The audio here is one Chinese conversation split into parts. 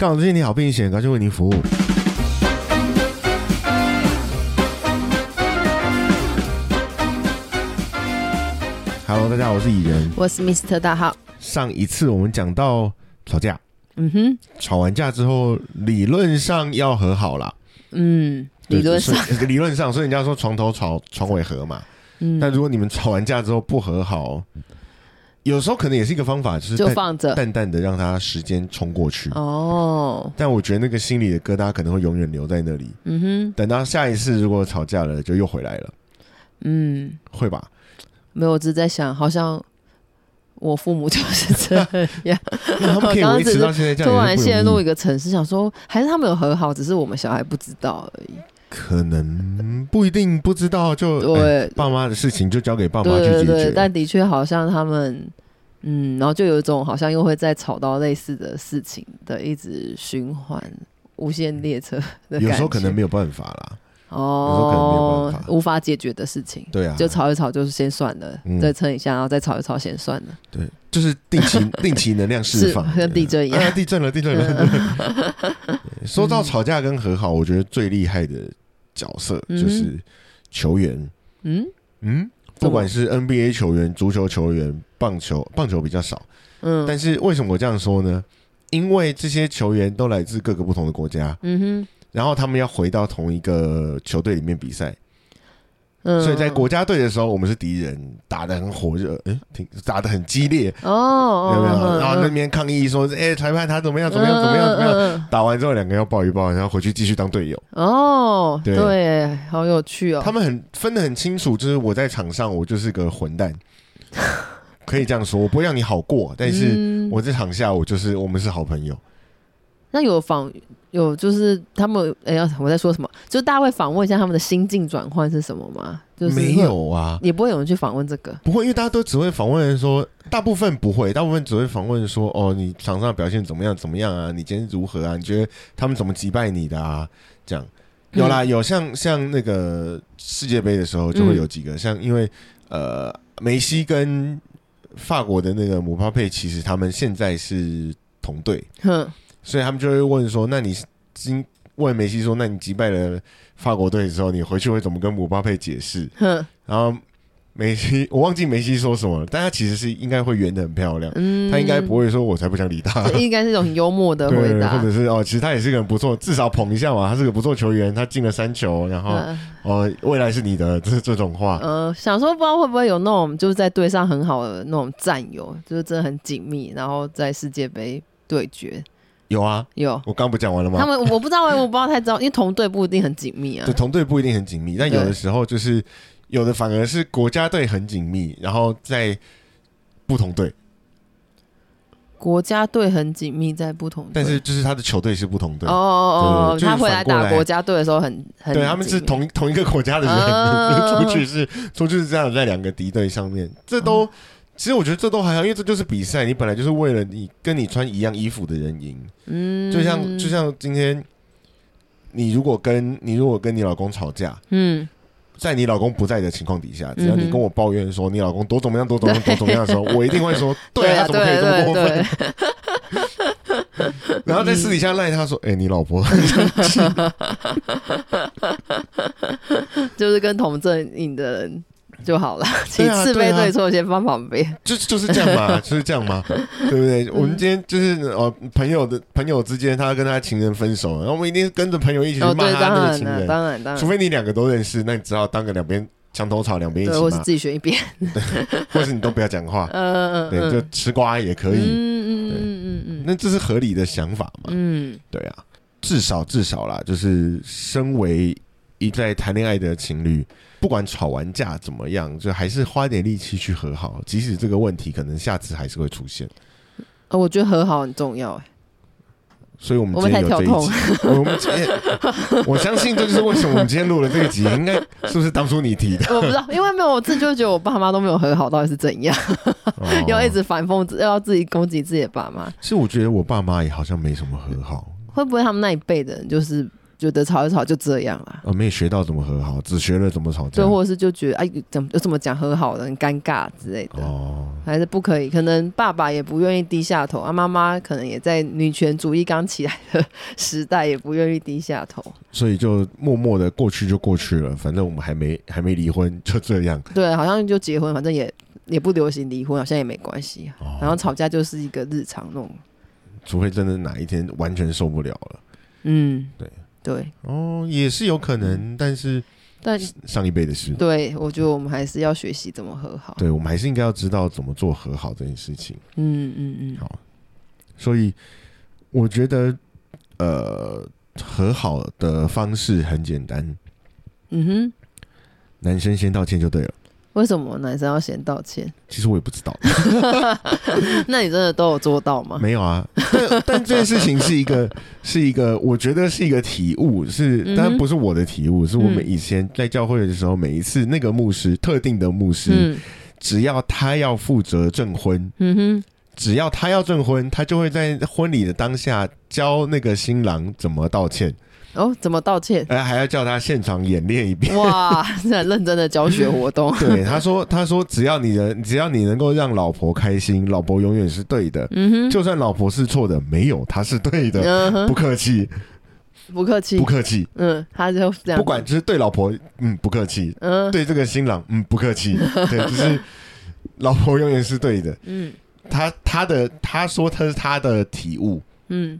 高老师，你好，并险，高兴为您服务。Hello，大家好，我是蚁人。我是 Mr 大号。上一次我们讲到吵架，嗯哼，吵完架之后，理论上要和好啦。嗯，理论上，理论上，所以人家说床头吵，床尾和嘛。嗯，但如果你们吵完架之后不和好，有时候可能也是一个方法，就是就放着。淡淡的让它时间冲过去。哦，但我觉得那个心里的疙瘩可能会永远留在那里。嗯哼，等到下一次如果吵架了，就又回来了，嗯，会吧？没有，我只是在想，好像我父母就是这样。那他们可以维持到现在这样，突然也是不容易陷入一个城市，想说还是他们有和好，只是我们小孩不知道而已。可能不一定不知道，就对哎爸妈的事情就交给爸妈去解决。对，但的确好像他们，嗯，然后就有一种好像又会再吵到类似的事情的一直循环无限列车的感觉。有时候可能没有办法啦。哦无法解决的事情，对啊，就吵一吵，就是先算了，嗯再撑一下，然后再吵一吵，先算了。对，就是定期 定期能量释放，跟地震一样啊地震了，地震了。说到吵架跟和好，我觉得最厉害的角色就是球员。嗯？嗯，不管是 NBA 球员、足球球员、棒球，棒球比较少。嗯。但是为什么我这样说呢？因为这些球员都来自各个不同的国家，嗯哼。然后他们要回到同一个球队里面比赛，哼，嗯所以在国家队的时候，我们是敌人，打的很火热，哎、挺打的很激烈，哦，有没有？嗯然后那边抗议说，哎、裁判他怎么样，怎么样，怎么样，怎么样？打完之后，两个要抱一抱，然后回去继续当队友。哦，对对，好有趣哦。他们很分得很清楚，就是我在场上，我就是个混蛋，可以这样说，我不会让你好过，但是嗯我在场下，我就是我们是好朋友。那有访有就是他们哎呀，我在说什么？就大家会访问一下他们的心境转换是什么吗？就是没，有啊，也不会有人去访问这个。不会，因为大家都只会访问说，大部分不会，大部分只会访问说，哦，你场上表现怎么样，怎么样啊？你今天如何啊？你觉得他们怎么击败你的啊？这样有啦，有像像那个世界杯的时候，就会有几个、像，因为呃，梅西跟法国的那个姆巴佩，其实他们现在是同队，哼，所以他们就会问说，那你今问梅西说，那你击败了法国队之后，你回去会怎么跟姆巴佩解释？哼，然后梅西，我忘记梅西说什么了，但他其实是应该会圆的很漂亮，嗯，他应该不会说我才不想理他。应该是一种很幽默的回对，答或。者是哦，其实他也是个很不错，至少捧一下嘛，他是个不错球员，他进了三球，然后、嗯哦，未来是你的，这是这种话。呃，想说不知道会不会有那种就是在队上很好的那种战友，就是真的很紧密，然后在世界杯对决有啊，有。我刚不讲完了吗？他们，我不知道欸，我不知道太知道，因为同队不一定很紧密啊。对，。同队不一定很紧密，但有的时候就是有的反而是国家队很紧密，然后在不同队，国家队很紧密，在不同，但是就是他的球队是不同队。哦哦哦他回来打国家队的时候很很对，他们是同同一个国家的人，啊。出去是出去是这样，在两个敌对上面，这都、其实我觉得这都还好，因为这就是比赛，你本来就是为了你跟你穿一样衣服的人赢，嗯，就像就像今天你如果跟你如果跟你老公吵架，嗯。在你老公不在的情况底下，只要你跟我抱怨说你老公多怎么样多怎么样 多怎么样的时候，我一定会说，对啊，怎么可以这么对过分？然后在私底下赖他说，哎，你老婆。就是跟同阵营的人就好了，其次非对错先放旁边。就就是这样嘛，就是这样嘛，对不对？我们今天就是哦，朋友的朋友之间，他跟他情人分手了，然后我们一定跟着朋友一起去骂他当然了，那个情人，当然当然，除非你两个都认识，那你只好当个两边墙头草，两边一对，起骂，或是自己选一边。或是你都不要讲话，嗯嗯对，嗯，就吃瓜也可以。嗯嗯嗯嗯嗯那这是合理的想法嘛？嗯对啊，至少至少啦，就是身为一在谈恋爱的情侣，不管吵完架怎么样，就还是花点力气去和好，即使这个问题可能下次还是会出现。呃，我觉得和好很重要。哎，所以我们我今天有这一集，我们今天，我相信这就是为什么我们今天录了这一集，应该是不是当初你提的？我不知道，因为没有，我自己就觉得我爸妈都没有和好，到底是怎样？哦 要一直反讽，要自己攻击自己的爸妈，其实我觉得我爸妈也好像没什么和好，会不会他们那一辈的人就是觉得吵一吵就这样啊，啊，没有学到怎么和好，只学了怎么吵架对。或者是就觉得哎，怎么又怎么讲和好的很尴尬之类的，哦，还是不可以。可能爸爸也不愿意低下头，啊，妈妈可能也在女权主义刚起来的时代，也不愿意低下头。所以就默默的过去就过去了，反正我们还没 还没离婚，就这样。对，好像就结婚，反正也也不流行离婚，好像也没关系。哦然后吵架就是一个日常那种，除非真的哪一天完全受不了了，嗯，对对，哦，也是有可能，但是但上一辈的事，对我觉得我们还是要学习怎么和好。对我们还是应该要知道怎么做和好这件事情。嗯嗯嗯，好，所以我觉得，呃，和好的方式很简单，嗯哼，男生先道歉就对了。为什么男生要先道歉？其实我也不知道，那你真的都有做到吗？没有啊。但但这件事情是一个，是一个，我觉得是一个体悟，是当然不是我的体悟，是我们嗯以前在教会的时候，每一次那个牧师，特定的牧师，嗯只要他要负责证婚，嗯哼，只要他要证婚，他就会在婚礼的当下教那个新郎怎么道歉，哦，怎么道歉？哎，还要叫他现场演练一遍。哇，是很认真的教学活动。对，他说，他说只要你能，只要你能够让老婆开心，老婆永远是对的。嗯哼，就算老婆是错的，没有，他是对的，不嗯哼，客气，不客气。不，客气，嗯，他就这样，不管，就是对老婆，嗯，不客气，嗯。对这个新郎，嗯，不客气，对，就是老婆永远是对的。嗯。他他的他说他是他的体悟，嗯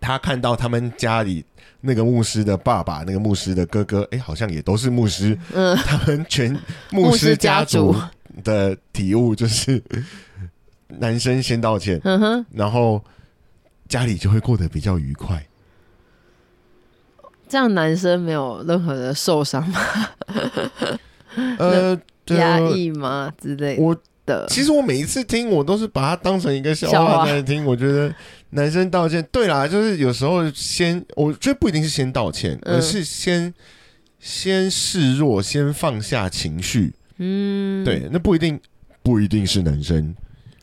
他看到他们家里那个牧师的爸爸，那个牧师的哥哥，哎，好像也都是牧师，嗯，他们全 牧师家族的体悟就是，男生先道歉，嗯哼，然后家里就会过得比较愉快。这样男生没有任何的受伤吗？呃，压抑吗之类我的？其实我每一次听，我都是把它当成一个笑话在听。我觉得男生道歉，对啦，就是有时候先，我觉得不一定是先道歉，嗯。而是先先示弱，先放下情绪。嗯，对，那不一定，不一定是男生，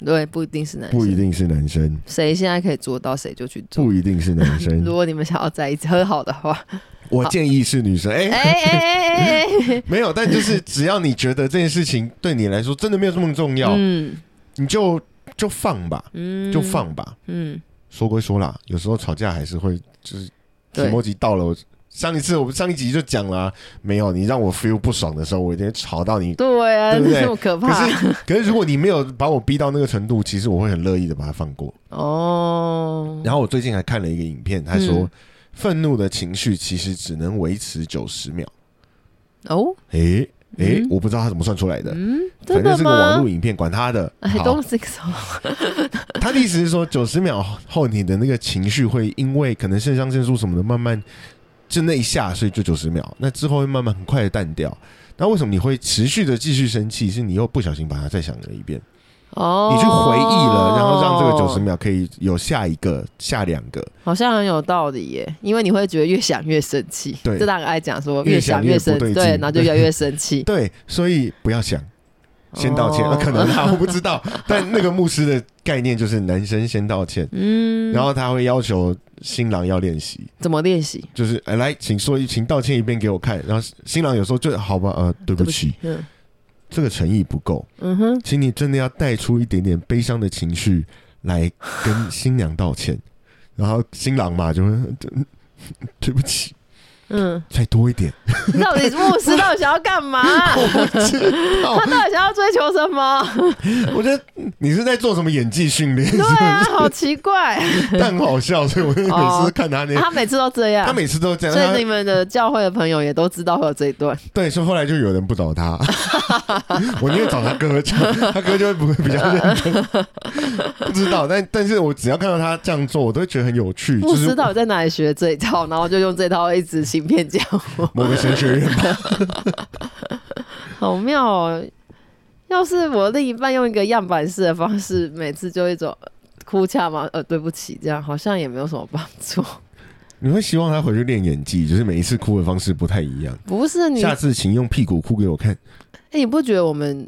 对，不一定是男生，不一定是男生，谁现在可以做到，谁就去做。不一定是男生。如。果你们想要在一起和好的话，我建议是女生。哎、哎哎哎哎哎，没有，但就是只要你觉得这件事情对你来说真的没有这么重要，嗯。你就就放吧，嗯，就，放吧。嗯，说归说啦，有时候吵架还是会就是对提莫吉到了我。上一次我们上一集就讲了啊、没有你让我 feel 不爽的时候，我一定会吵到你。对啊，对不对这么可可是可是如果你没有把我逼到那个程度，其实我会很乐意的把它放过。哦。然后我最近还看了一个影片，他说嗯愤怒的情绪其实只能维持九十秒。哦，诶诶，嗯我不知道他怎么算出来的，嗯，反正是个网络？影片，管他的。Don't think so。他的意思是说，九十秒后你的那个情绪会因为可能肾上腺素什么的慢慢就那一下，所以就九十秒，那之后会慢慢很快的淡掉。那为什么你会持续的继续生气？是你又不小心把它再想了一遍，哦，你去回忆了，然后让这个九十秒可以有下一个、下两个。好像很有道理耶，因为你会觉得越想越生气。对这大概爱讲说越想越生气对，然后就越来越生气。对，所以不要想，先道歉。哦那可能他我不知道，但那个牧师的概念就是男生先道歉，嗯，然后他会要求新郎要练习。怎么练习？就是哎，来，请说一，请道歉一遍给我看。然后新郎有时候就好吧，呃，对不起，，嗯这个诚意不够，嗯哼，请你真的要带出一点点悲伤的情绪来跟新娘道歉。然后新郎嘛就会对对不起，嗯，再多一点。到底牧师到底想要干嘛？我不知道他，到底想要追求什么？我觉得你是在做什么演技训练，对不啊，好奇怪。但很好笑，所以我就每次看他那，他每次都这样，他每次都这样。所以你们的教会的朋友也都知道会有这一段。对，所以后来就有人不找他，我宁愿找他哥讲，他哥就会不会比较认真。不知道，但但是我只要看到他这样做，我都会觉得很有趣，就是牧师到底在哪里学这一套？然后就用这套一直行骗教我，某个神学院吧。好妙哦！要是我另一半用一个样板式的方式，每次就一种哭腔嘛，呃，对不起，这样好像也没有什么帮助。你会希望他回去练演技，就是每一次哭的方式不太一样。不是你，哎、下次请用屁股哭给我看。你不觉得我们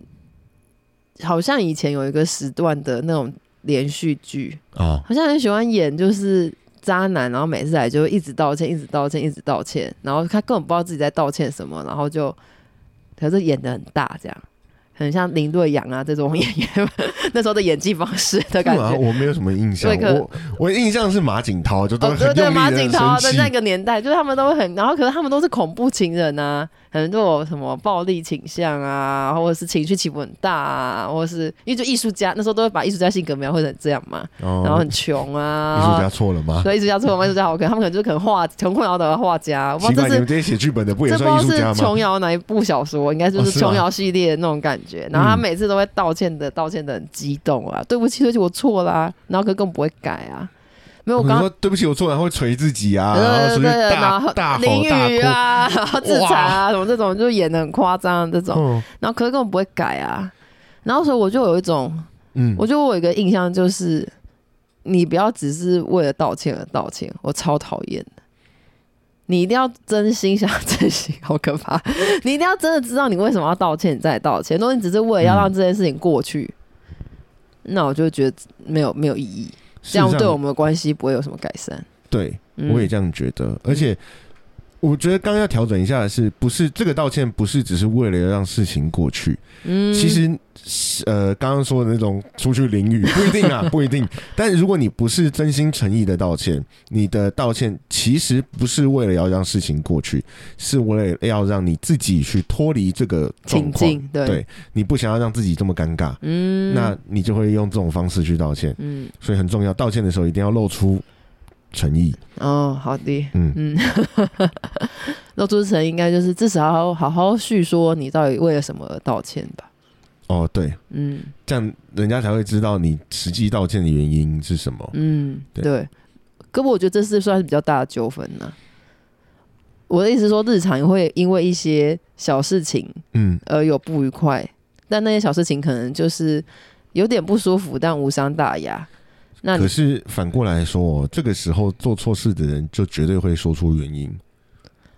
好像以前有一个时段的那种连续剧，啊，好像很喜欢演，就是渣男，然后每次来就一直道歉，一直道歉，一直道歉，然后他根本不知道自己在道歉什么，然后就可是演的很大，这样很像林瑞阳啊这种演员。那时候的演技方式的感觉。我没有什么印象，我我印象是马景涛，就都哦，对对，马景涛的的那个年代，就是他们都会很，然后可是他们都是恐怖情人啊，可能都有什么暴力倾向啊，或者是情绪起伏很大啊，或者是因为就艺术家那时候都会把艺术家性格描绘成这样嘛，哦然后很穷啊，艺术家错了吗？对，艺术家错吗？艺术家好可能他们可能就是可能画穷困的画家，我不，知道这是你们这些写剧本的不也算艺术家吗？琼瑶哪一部小说，应该就哦是琼瑶系列的那种感觉。然后他嗯每次都会道歉的，道歉的很激动啊，对不起，对不起，我错啦、然后可根本不会改啊。没有，我我刚说对不起，我错了，然后会捶自己啊，然后出去大后大吼淋大哭。雨啊，然后自残啊，什么这种就演的很夸张这种，嗯然后可是根本不会改啊。然后所以我就有一种，嗯，我就我有一个印象就是，你不要只是为了道歉而道歉，我超讨厌的。你一定要真心想真心，好可怕！你一定要真的知道你为什么要道歉，你再道歉。如果你只是为了要让这件事情过去，那我就觉得没有没有意义，这样对我们的关系不会有什么改善。对，嗯我也这样觉得，而且。我觉得刚刚要调整一下的是，不是这个道歉不是只是为了让事情过去，嗯其实呃刚刚说的那种出去淋雨 不一定啊，不一定。但如果你不是真心诚意的道歉，你的道歉其实不是为了要让事情过去，是为了要让你自己去脱离这个状情况。对你不想要让自己这么尴尬，嗯，那你就会用这种方式去道歉。嗯，所以很重要，道歉的时候一定要露出诚意。哦，好的，嗯嗯，露出诚意应该就是至少要好好叙说你到底为了什么而道歉吧。哦，对，嗯这样人家才会知道你实际道歉的原因是什么。嗯，对对。可不，我觉得这是算是比较大的纠纷呢。我的意思是说，日常也会因为一些小事情嗯，而有不愉快，但那些小事情可能就是有点不舒服，但无伤大雅。那可是反过来说，哦，这个时候做错事的人就绝对会说出原因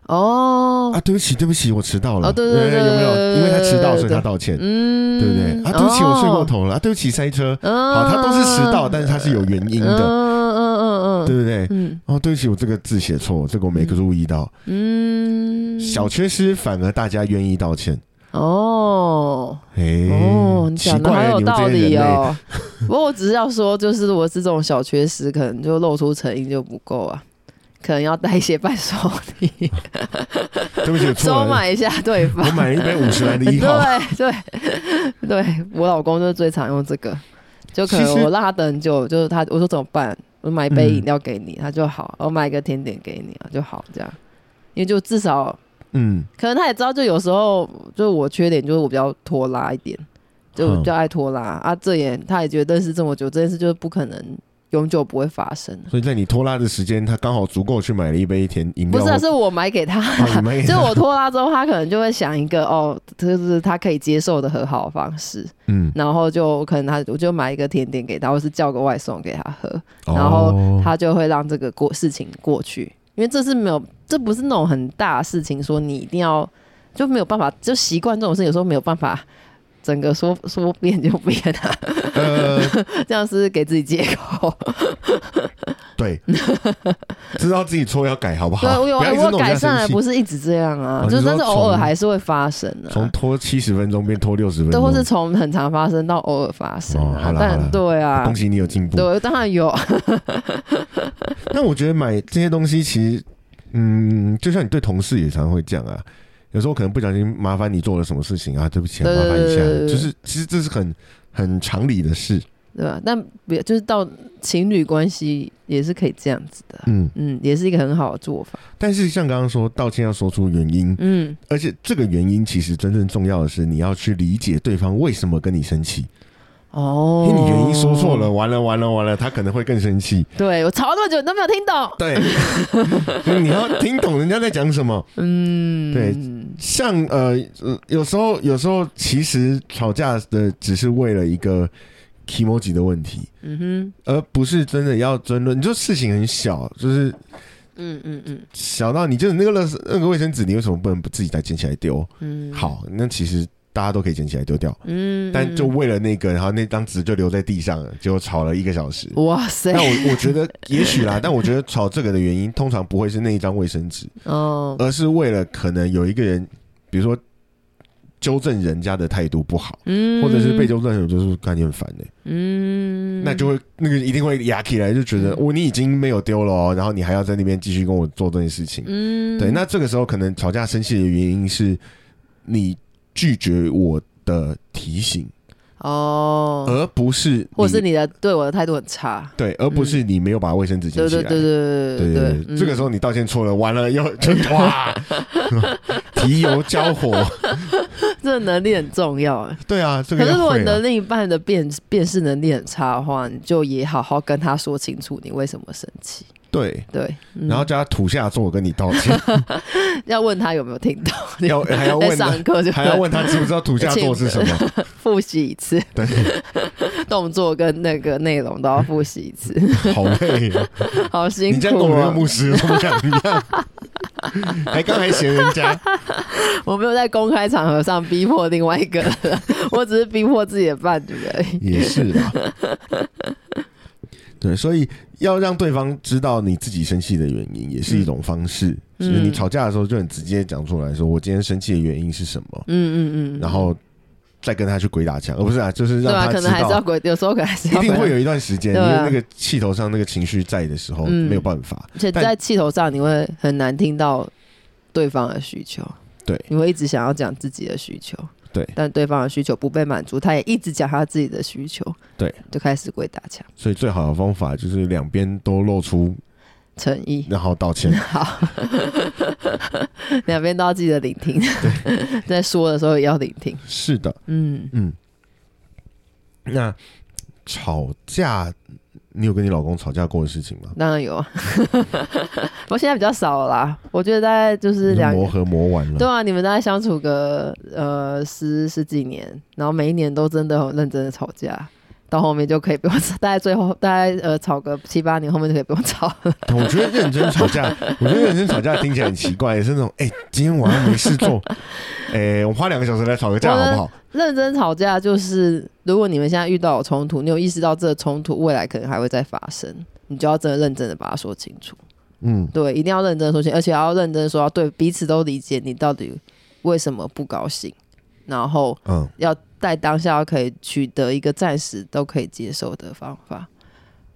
哦啊！对不起，对不起，我迟到了。哦对对对有没有？因为他迟到，所以他道歉，嗯，对不对？啊，对不起，我睡过哦。头了。啊，对不起，塞车。嗯好，他都是迟到，但是他是有原因嗯的，嗯嗯嗯对不对？嗯哦，对不起，我这个字写错，这个我没注意到。嗯，小缺失反而大家愿意道歉。哦哎，哦，你讲的好，有道。理哦。不过我只是要说，就是我是这种小缺失，可能就露出诚意就不够啊，可能要带一些伴手礼，对不起，我错收。买一下对方我。买了一杯五十兰的一号。对对 对，我老公就是最常用这个，就可能我让他等很久，就是他我说怎么办？我买一杯嗯饮料给你，他就好；我买一个甜点给你啊，就好这样。因为就至少嗯，可能他也知道，就有时候就是我缺点就是我比较拖拉一点，就我比较爱拖拉、啊。这也他也觉得认识这么久，这件事就是不可能永久不会发生。所以在你拖拉的时间，他刚好足够去买了一杯甜饮料。不是、啊，是我买给他，就我拖拉之后，他可能就会想一个哦，就是他可以接受的和好方式，嗯，然后就可能他我就买一个甜点给他，或是叫个外送给他喝，然后哦。他就会让这个过事情过去，因为这是没有，这不是那种很大的事情，说你一定要就没有办法，就习惯这种事，有时候没有办法整个说说变就变啊，呃，这样是给自己借口。对，知道自己错要改，好不好？对，我有我改善了，不是一直这样啊，就但是偶尔从还是会发生从啊。拖七十分钟变拖六十分对，钟，或是从很常发生到偶尔发生好了对啊恭，喜你有进步。对，当然有，那我觉得买这些东西，其实，嗯，就像你对同事也常常会这样啊。有时候可能不小心麻烦你做了什么事情啊，对不起，麻对烦一下就是其实这是很很常理的事。对吧？但别就是到情侣关系也是可以这样子的。啊，嗯，嗯，也是一个很好的做法，但是像刚刚说，道歉要说出原因，嗯，而且这个原因其实真正重要的是你要去理解对方为什么跟你生气，哦，因为你原因说错了，，完了完了完了，他可能会更生气。对我吵了那么久你都没有听懂，对，所以你要听懂人家在讲什么。嗯，对。像呃呃，有时候有时候其实吵架的只是为了一个 emoji 的问题，嗯哼。而不是真的要争论。你就事情很小，就是哼，嗯嗯嗯。小到你就是那个垃圾那个卫生纸，你为什么不能自己再捡起来丢？嗯，好，那其实大家都可以捡起来丢掉，嗯，但就为了那个，然后那张纸就留在地上了，结果吵了一个小时。哇塞。那，我我觉得 也许啦，但我觉得吵这个的原因，通常不会是那一张卫生纸，哦，而是为了可能有一个人，比如说纠正人家的态度不好，嗯，或者是被纠正就是感觉很烦的、嗯，那就会那个一定会压起来，就觉得我、你已经没有丢了哦，然后你还要在那边继续跟我做这件事情。嗯，对，那这个时候可能吵架生气的原因是你拒绝我的提醒，哦，而不是，或是你的对我的态度很差，对，而不是你没有把卫生纸捡起来，对对对对对对对，这个时候你道歉错了，完了又 就哇，提油交火，这能力很重要，对啊，这个可是如果你的另一半的辨辨识能力很差的话，你就也好好跟他说清楚你为什么生气。对，对，嗯然后叫他土下座跟你道歉，要问他有没有听到，要还要在问他，上课就还要问他知不知道土下座是什么？复习一次，对，动作跟那个内容都要复习一次，好累啊！好辛你这样跟我们苦哦。牧师一样？还刚还嫌人家，我没有在公开场合上逼迫另外一个人，我只是逼迫自己的伴侣而已。也是啦。对，所以要让对方知道你自己生气的原因，也是一种方式。嗯就是你吵架的时候，就很直接讲出来说：“我今天生气的原因是什么？”嗯嗯嗯，然后再跟他去鬼打墙，而不是啊，就是让他知可能还是要。鬼，有时候可能还是要一定会有一段时间，因为那个气头上那个情绪在的时候，嗯没有办法。而且在气头上，你会很难听到对方的需求，对你会一直想要讲自己的需求，对但对方的需求不被满足，他也一直讲他自己的需求，对，就开始鬼打墙，所以最好的方法就是两边都露出，诚意。然后道歉。好，两边都要记得聆听，在说的时候也要聆听。是的，嗯，嗯。那吵架，你有跟你老公吵架过的事情吗？当然有啊，我现在比较少了啦。我觉得大概就是你两磨合磨完了，对啊，你们大概相处个呃十十几年，然后每一年都真的很认真的吵架，到后面就可以不用吵，大概最后大概呃吵个七八年，后面就可以不用吵了。我觉得认真吵架，我觉得认真吵架听起来很奇怪，也是那种哎、今天晚上没事做，哎、我们花两个小时来吵个架好不好？认真吵架就是，如果你们现在遇到有冲突，你有意识到这个冲突未来可能还会再发生，你就要真的认真的把它说清楚。嗯，对，一定要认真地说清，而且要认真地说，要对彼此都理解你到底为什么不高兴，然后嗯，要在当下可以取得一个暂时都可以接受的方法，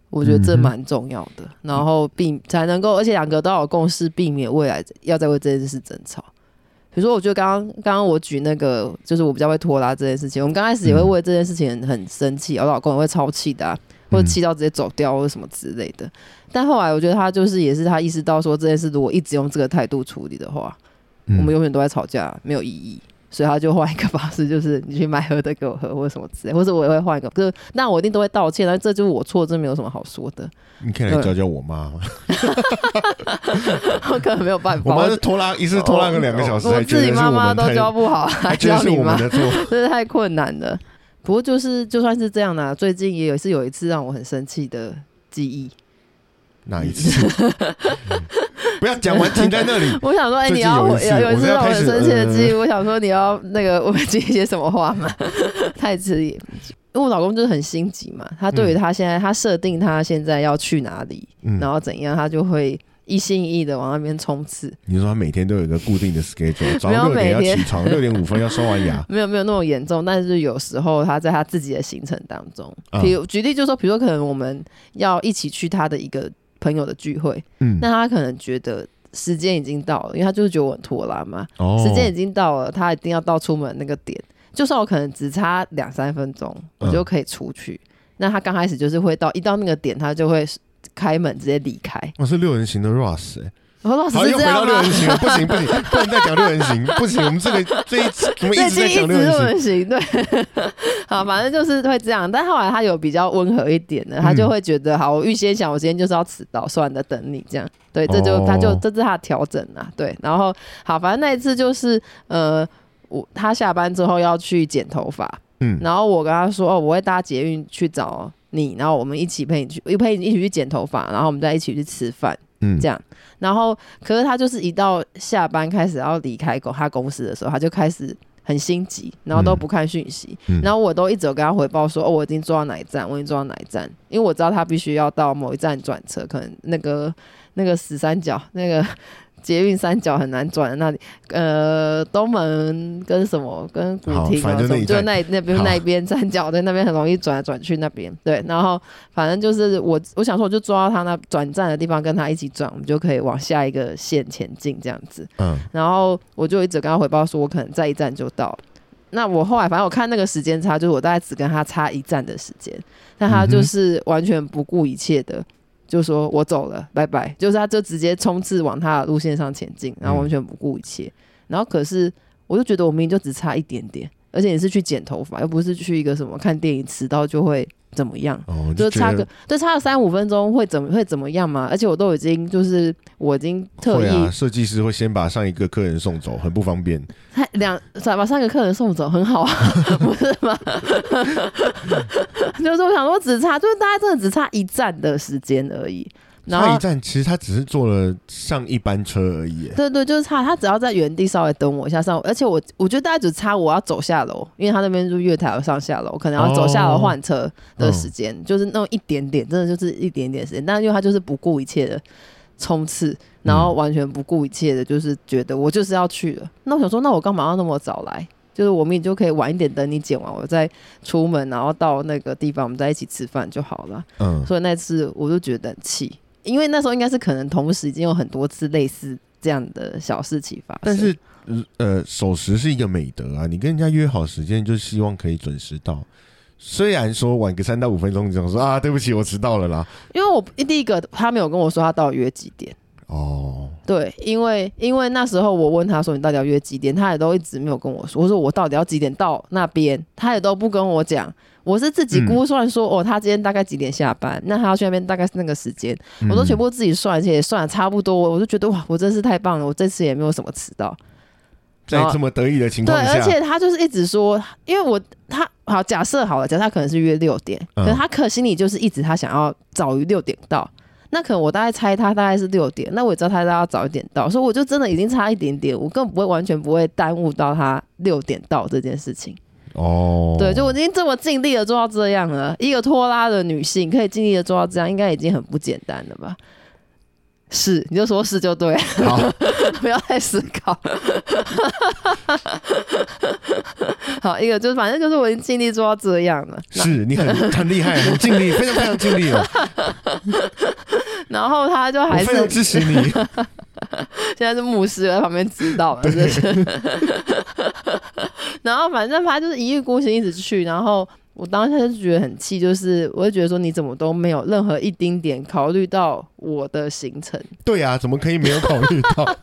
我觉得这蛮重要的。然后避才能够，而且两个都要有共识，避免未来要再为这件事争吵。比如说，我觉得刚刚刚刚我举那个，就是我比较会拖拉这件事情，我们刚开始也会为这件事情很很生气，我老公也会超气的、啊，或者气到直接走掉或者什么之类的。但后来我觉得他就是也是他意识到说这件事如果一直用这个态度处理的话，嗯我们永远都在吵架，没有意义。所以他就换一个方式，就是你去买喝的给我喝，或者什么之类，或者我也会换一个，就是那我一定都会道歉，但这就是我错，这没有什么好说的，你可以来教教我妈吗？我可能没有办法。我妈是拖拉，一次拖拉个两个小时，我自己妈妈都教，不好，还教你妈，我们的错。这是太困难了。不过就是就算是这样呢、最近也有是有一次让我很生气的记忆。哪一次？不要讲完停在那里。我想说，哎、你要有有一次让我很生气的记忆，呃我想说你要那个我接一些什么话吗？太迟疑。因为我老公就是很心急嘛，他对于他现在、他设定他现在要去哪里，嗯然后怎样，他就会一心一意的往那边冲刺。你说他每天都有一个固定的 schedule，早上六点要起床，六点五分 要刷完牙。没有没有那么严重，但是有时候他在他自己的行程当中，嗯比如、举例就是说，比如说可能我们要一起去他的一个朋友的聚会，嗯，那他可能觉得时间已经到了，因为他就是觉得我很拖拉嘛，哦时间已经到了，他一定要到出门那个点，就算我可能只差两三分钟，我嗯就可以出去。那他刚开始就是会到一到那个点，他就会开门直接离开。我是六人行的 Ross 哎、我说老师又回到六人？行了，不行不行，不能再讲六人行，不行，我们这个这一我们一最直在讲六人行，对，好，反正就是会这样。但后来他有比较温和一点的，他就会觉得，好，我预先想，我今天就是要迟到，算了，等你这样。对，这就、哦他就这是他的调整啊，对。然后好，反正那一次就是呃，我他下班之后要去剪头发，嗯然后我跟他说，哦，我会搭捷运去找你，然后我们一起陪你去，陪你一起去剪头发，然后我们再一起去吃饭。嗯。这样，然后可是他就是一到下班开始要离开公他公司的时候，他就开始很心急，然后都不看讯息，嗯。然后我都一直有跟他回报说，哦，我已经坐到哪一站，我已经坐到哪一站，因为我知道他必须要到某一站转车，可能那个那个死三角那个。捷运三角很难转的那里，呃，东门跟什么跟古好亭啊什么，就那那那边那一边三角在那边很容易转来转去那边，对，然后反正就是我我想说我就抓到他那转站的地方跟他一起转，我们就可以往下一个线前进这样子。嗯然后我就一直跟他回报说，我可能在一站就到了。那我后来反正我看那个时间差，就是我大概只跟他差一站的时间，但他就是完全不顾一切的，就说我走了，拜拜，就是他就直接冲刺往他的路线上前进，然后完全不顾一切。然后可是我就觉得我明明就只差一点点，而且你是去剪头发，又不是去一个什么看电影迟到就会怎么样。哦，就是差个，就差个三五分钟会怎么会怎么样嘛？而且我都已经就是我已经特意设计师会先把上一个客人送走，很不方便。他两把上一个客人送走，很好啊，不是吗？就是我想说，只差就是大家真的只差一站的时间而已。然后一站其实他只是坐了上一班车而已。对对，就是差他只要在原地稍微等我一下上，而且我我觉得大概只差我要走下楼，因为他那边就月台要上下楼，可能要走下楼换车的时间，就是那种一点点，真的就是一点点时间。但是因为他就是不顾一切的冲刺，然后完全不顾一切的，就是觉得我就是要去了。那我想说，那我干嘛要那么早来？就是我们也就可以晚一点等你剪完，我再出门，然后到那个地方，我们再一起吃饭就好了。嗯，所以那次我就觉得很气，因为那时候应该是可能同时已经有很多次类似这样的小事情发生。但是呃，守时是一个美德啊，你跟人家约好时间，就希望可以准时到。虽然说晚个三到五分钟，这样说啊，对不起，我迟到了啦。因为我第一个他没有跟我说他到底约几点，哦，对，因为因为那时候我问他说你到底要约几点，他也都一直没有跟我说。我说我到底要几点到那边，他也都不跟我讲。我是自己估算说，哦，他今天大概几点下班，那他要去那边大概是那个时间，我都全部自己算，而且也算的差不多。我就觉得哇，我真是太棒了，我这次也没有什么迟到。在这么得意的情对，况下，而且他就是一直说，因为我他好假设好了，假设他可能是约六点，嗯可是他可心里就是一直他想要早于六点到。那可能我大概猜他大概是六点，那我也知道他大概要早一点到，所以我就真的已经差一点点，我根本不会完全不会耽误到他六点到这件事情。哦，对，就我已经这么尽力的做到这样了，一个拖拉的女性可以尽力的做到这样，应该已经很不简单了吧？是，你就说是就对，好，不要再思考。好，一个就是反正就是我已经尽力做到这样了，是你很很厉害，很尽力，非常非常尽力了，然后他就还是非常支持你。现在是牧师在旁边指导了，这是。然后反正他就是一意孤行一直去，然后我当下就觉得很气，就是我就觉得说你怎么都没有任何一丁点考虑到我的行程，对啊，怎么可以没有考虑到？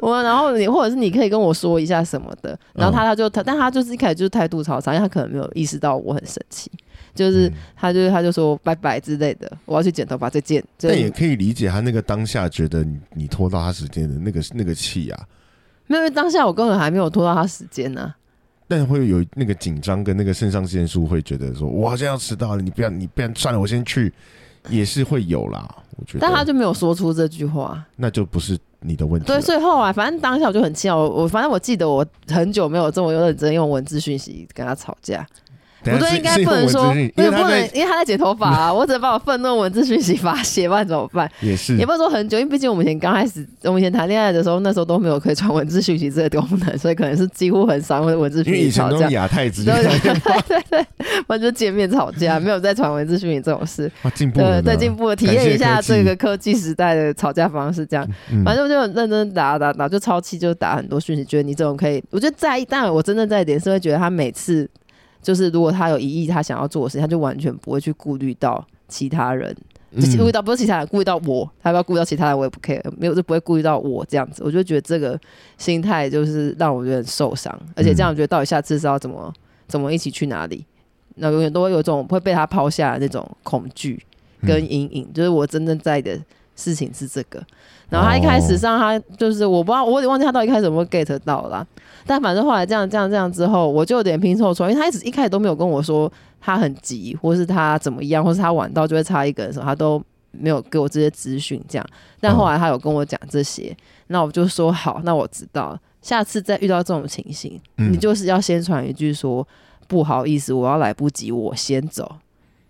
我 然后你或者是你可以跟我说一下什么的，然后他他就他但他就是一开始就是态度超差，因为他可能没有意识到我很生气。就是嗯他就是他就说拜拜之类的，我要去剪头发再见。就但也可以理解他那个当下觉得你你拖到他时间的那个那个气啊，没有因为当下我根本还没有拖到他时间呢、但会有那个紧张跟那个肾上腺素会觉得说，我好像要迟到了，你不要你不要算了，我先去，也是会有啦。我觉得，但他就没有说出这句话。那就不是你的问题。对，所以后来反正当下我就很气啊，我我反正我记得我很久没有这么认真用文字讯息跟他吵架。不对，应该不能说，文字讯因为不能因为他在，剪头发啊，我只能把我愤怒文字讯息发泄，不然怎么办？也是也不能说很久，因为毕竟我们以前刚开始，我们以前谈恋爱的时候，那时候都没有可以传文字讯息这个功能，所以可能是几乎很少会文字讯息吵架。亚太直接对打电话，对 对，我就见面吵架，没有再传文字讯息这种事。进步对进步了，体验一下这个科技时代的吵架方式，这样。嗯反正我就很认真打打打，就超气，就打很多讯息，觉得你这种可以，我觉得在意。但我真正在意点是会觉得他每次就是如果他有一亿他想要做的事情，他就完全不会去顾虑到其他人，就顾虑嗯到不是其他人，顾虑到我，他要不要顾虑到其他人我也不 care，没有就不会顾虑到我这样子。我就觉得这个心态就是让我觉得很受伤，而且这样我觉得到底下次是要怎么怎么一起去哪里，那永远都会有一种会被他抛下的那种恐惧。跟阴影，就是我真正在意的事情是这个。然后他一开始上他就是我不知道，我也忘记他到底一开始有没有 get 到啦。但反正后来这样这样这样之后，我就有点拼凑出，因为他一直一开始都没有跟我说他很急，或是他怎么样，或是他晚到就会差一个人的时候，他都没有给我这些资讯这样。但后来他有跟我讲这些，那我就说好，那我知道。下次再遇到这种情形，你就是要先传一句说不好意思，我要来不及，我先走。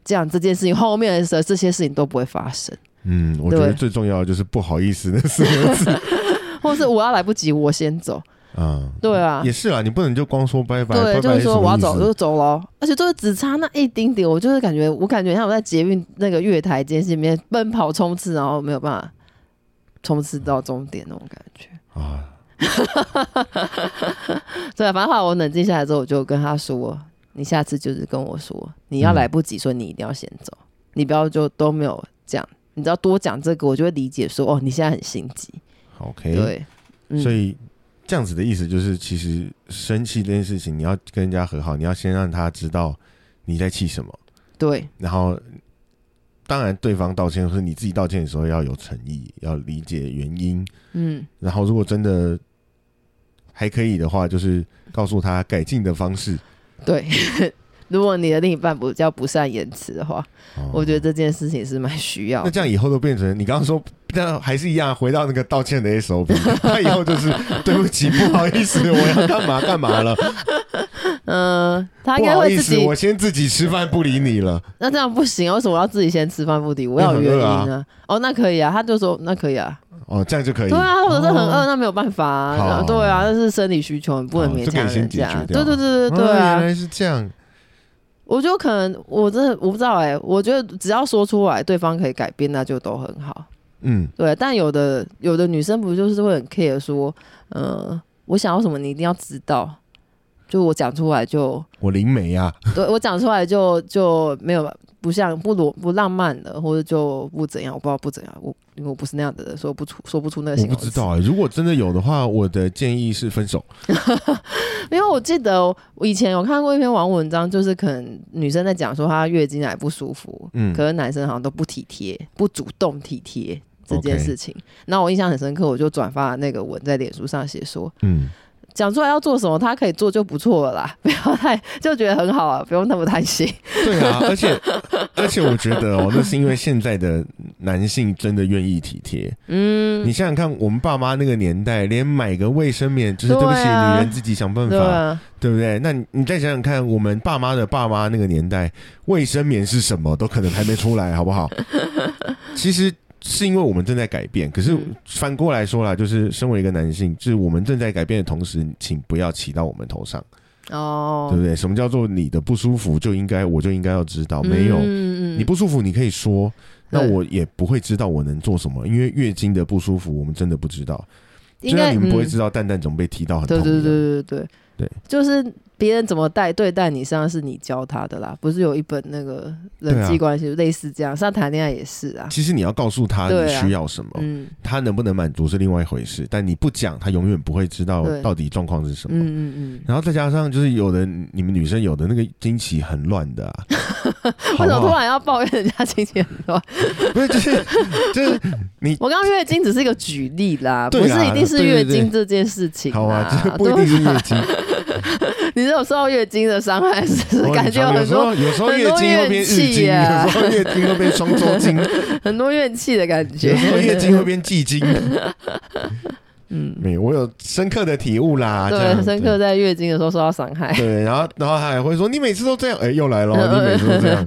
这样这件事情后面的时候这些事情都不会发生，嗯，我觉得最重要的就是不好意思那四个字或是我要来不及，我先走。啊。对啊。也，是啊，你不能就光说拜拜，对，拜拜就是说我要走就走喽，而且就是只差那一丁点，我就是感觉，我感觉像我在捷运那个月台间隙里面奔跑冲刺，然后没有办法冲刺到终点那种感觉。啊，对啊，反正后来我冷静下来之后，我就跟他说：“你下次就是跟我说，你要嗯。来不及，所以你一定要先走，你不要就都没有讲，你知道多讲这个，我就会理解说，哦，你现在很心急。OK，对，嗯所以这样子的意思就是，其实生气这件事情，你要跟人家和好，你要先让他知道你在气什么，对，然后当然对方道歉或是你自己道歉的时候要有诚意，要理解原因，嗯，然后如果真的还可以的话，就是告诉他改进的方式。对。如果你的另一半比较不善言辞的话，哦我觉得这件事情是蛮需要那。这样以后都变成你刚刚说，那还是一样回到那个道歉的 SOP，他以后就是对不起，不好意思，我要干嘛干嘛了，嗯，他应该会自己我。先自己吃饭不理你了。那这样不行，为什么我要自己先吃饭不理？我要有原因啊。哦，那可以啊，他就说那可以啊。哦，这样就可以。对啊，或者是很饿，哦那没有办法啊。对啊，那是生理需求，你不能勉强人家。对对对对对哦啊原！来是这样。我觉得可能我真的我不知道哎、我觉得只要说出来，对方可以改变，那就都很好。嗯，对，但有的有的女生不就是会很 care 说，呃，我想要什么你一定要知道，就我讲出来就，我灵媒啊，对我讲出来就就没有不像不罗不浪漫的，或者就不怎样，我不知道不怎样，我因为我不是那样的人，说不出说不出那个我形容词。不知道哎、如果真的有的话，我的建议是分手。因为我记得我以前有看过一篇网文章，就是可能女生在讲说她月经来不舒服，嗯可是男生好像都不体贴，不主动体贴这件事情。那我印象很深刻，我就转发那个文在脸书上写说，嗯，讲出来要做什么，他可以做就不错了啦，不要太就觉得很好啊，不用那么贪心。对啊，而且而且我觉得哦，那是因为现在的男性真的愿意体贴。嗯，你想想看，我们爸妈那个年代，连买个卫生棉就是对不起，啊女人自己想办法，对啊，对不对？那你你再想想看，我们爸妈的爸妈那个年代，卫生棉是什么，都可能还没出来，好不好？其实是因为我们正在改变，可是嗯。反过来说啦，就是身为一个男性，就是我们正在改变的同时，请不要骑到我们头上，哦，对不对？什么叫做你的不舒服就应该我就应该要知道？没有，嗯你不舒服你可以说，那我也不会知道我能做什么，因为月经的不舒服我们真的不知道，应该就像你们不会嗯。知道蛋蛋怎么被踢到很痛一样。对对对对对。对，就是别人怎么待对待你，实际上是你教他的啦。不是有一本那个人际关系、类似这样，像谈恋爱也是啊。其实你要告诉他你需要什么，嗯他能不能满足是另外一回事，但你不讲，他永远不会知道到底状况是什么。嗯嗯嗯，然后再加上就是有的你们女生有的那个经期很乱的啊，为什么？突然要抱怨人家经济很乱？不是就是就是你 我刚刚月经只是一个举例啦，不是一定是月经这件事情好啊。不一定是对月经，你是有受到月经的伤害，是不是我感觉有很有时候多有时候月经会变怨日经，有时候月经会变双周经，很多怨气的感觉有。时候月经会变季经。嗯，没有，我有深刻的体悟啦，对，很深刻在月经的时候受到伤害。对，然后然后他还会说你每次都这样，哎，又来了，嗯你每次都这样，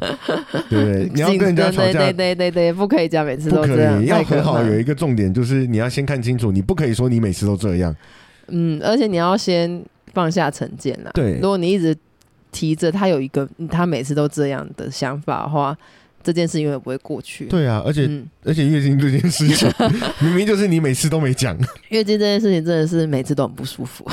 对？你要跟人家吵架对对，对对对，不可以讲每次都这样，以，要很好。有一个重点就是你要先看清楚，你不可以说你每次都这样。嗯，而且你要先放下成见啦。对。如果你一直提着他有一个他每次都这样的想法的话，这件事永远不会过去。对啊，而且、嗯，而且月经这件事情，明明就是你每次都没讲，月经这件事情真的是每次都很不舒服。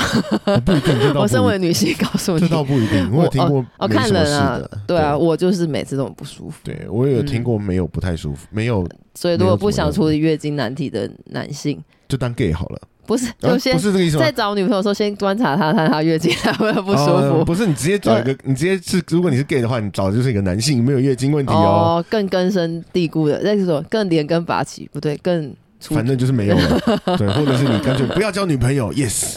不一定，这倒我身为女性，告诉你。这，倒不一定，我有听过哦，看人啊，，对啊，我就是每次都很不舒服。对我有听过没有不太舒服，没有所以如果不想处理月经难题的男性，就当 gay 好了，不是啊就先不是这个意思吗？在？找女朋友的时候，先观察她，看她月经来会不会不舒服。呃不是你直接找一个，你直接是，如果你是 gay 的话，你找的就是一个男性，没有月经问题哦，哦，更根深蒂固的，那是说更连根拔起，不对，更反正就是没有了，对，或者是你干脆不要交女朋友，yes，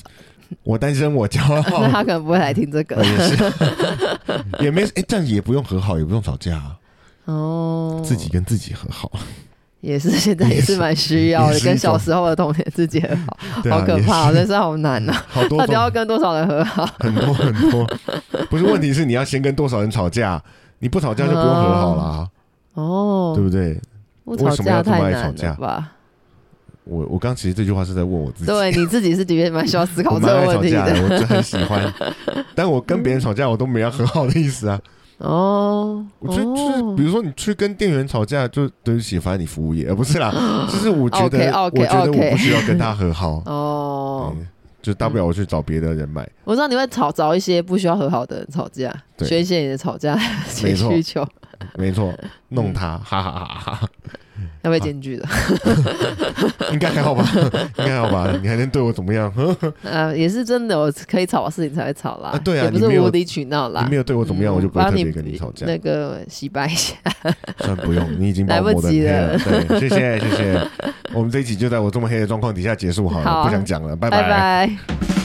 我单身我骄傲。那，他可能不会来听这个。呃也是，也没哎、这样也不用和好，也不用吵架、啊，哦，自己跟自己和好。也是 现在也是蛮需要的，跟小时候的童年自己很好，啊好可怕、哦，也是好难啊！好多到底要跟多少人和好？很多很多，不是问题是你要先跟多少人吵架，你不吵架就不用和好啦，哦，对不对？不吵架太难爱吵架了吧？我我刚其实这句话是在问我自己，对，你自己是的确蛮需要思考这个问题的，的。我就很喜欢，但我跟别人吵架，我都没有很好的意思啊。哦，我觉得就是，比如说你去跟店员吵架，就对不起，反正你服务业，而不是啦。就是我觉得我觉得我不需要跟他和好，哦，就大不了我去找别的人买。我知道你会吵找一些不需要和好的人吵架，宣泄你的吵架没错。需求，没错，弄他，哈哈哈哈哈，要被检举的。应该还好吧？应该还好吧？你还能对我怎么样？呃，也是真的，我可以吵的事情才会吵啦。啊对啊也不是无理取闹啦。你没有对我怎么样，嗯我就不会特别跟你吵架。那个洗白一下，算不用，你已经来不及了谢谢谢谢。我们这一集就在我这么黑的状况底下结束好了，好不想讲了，拜拜拜。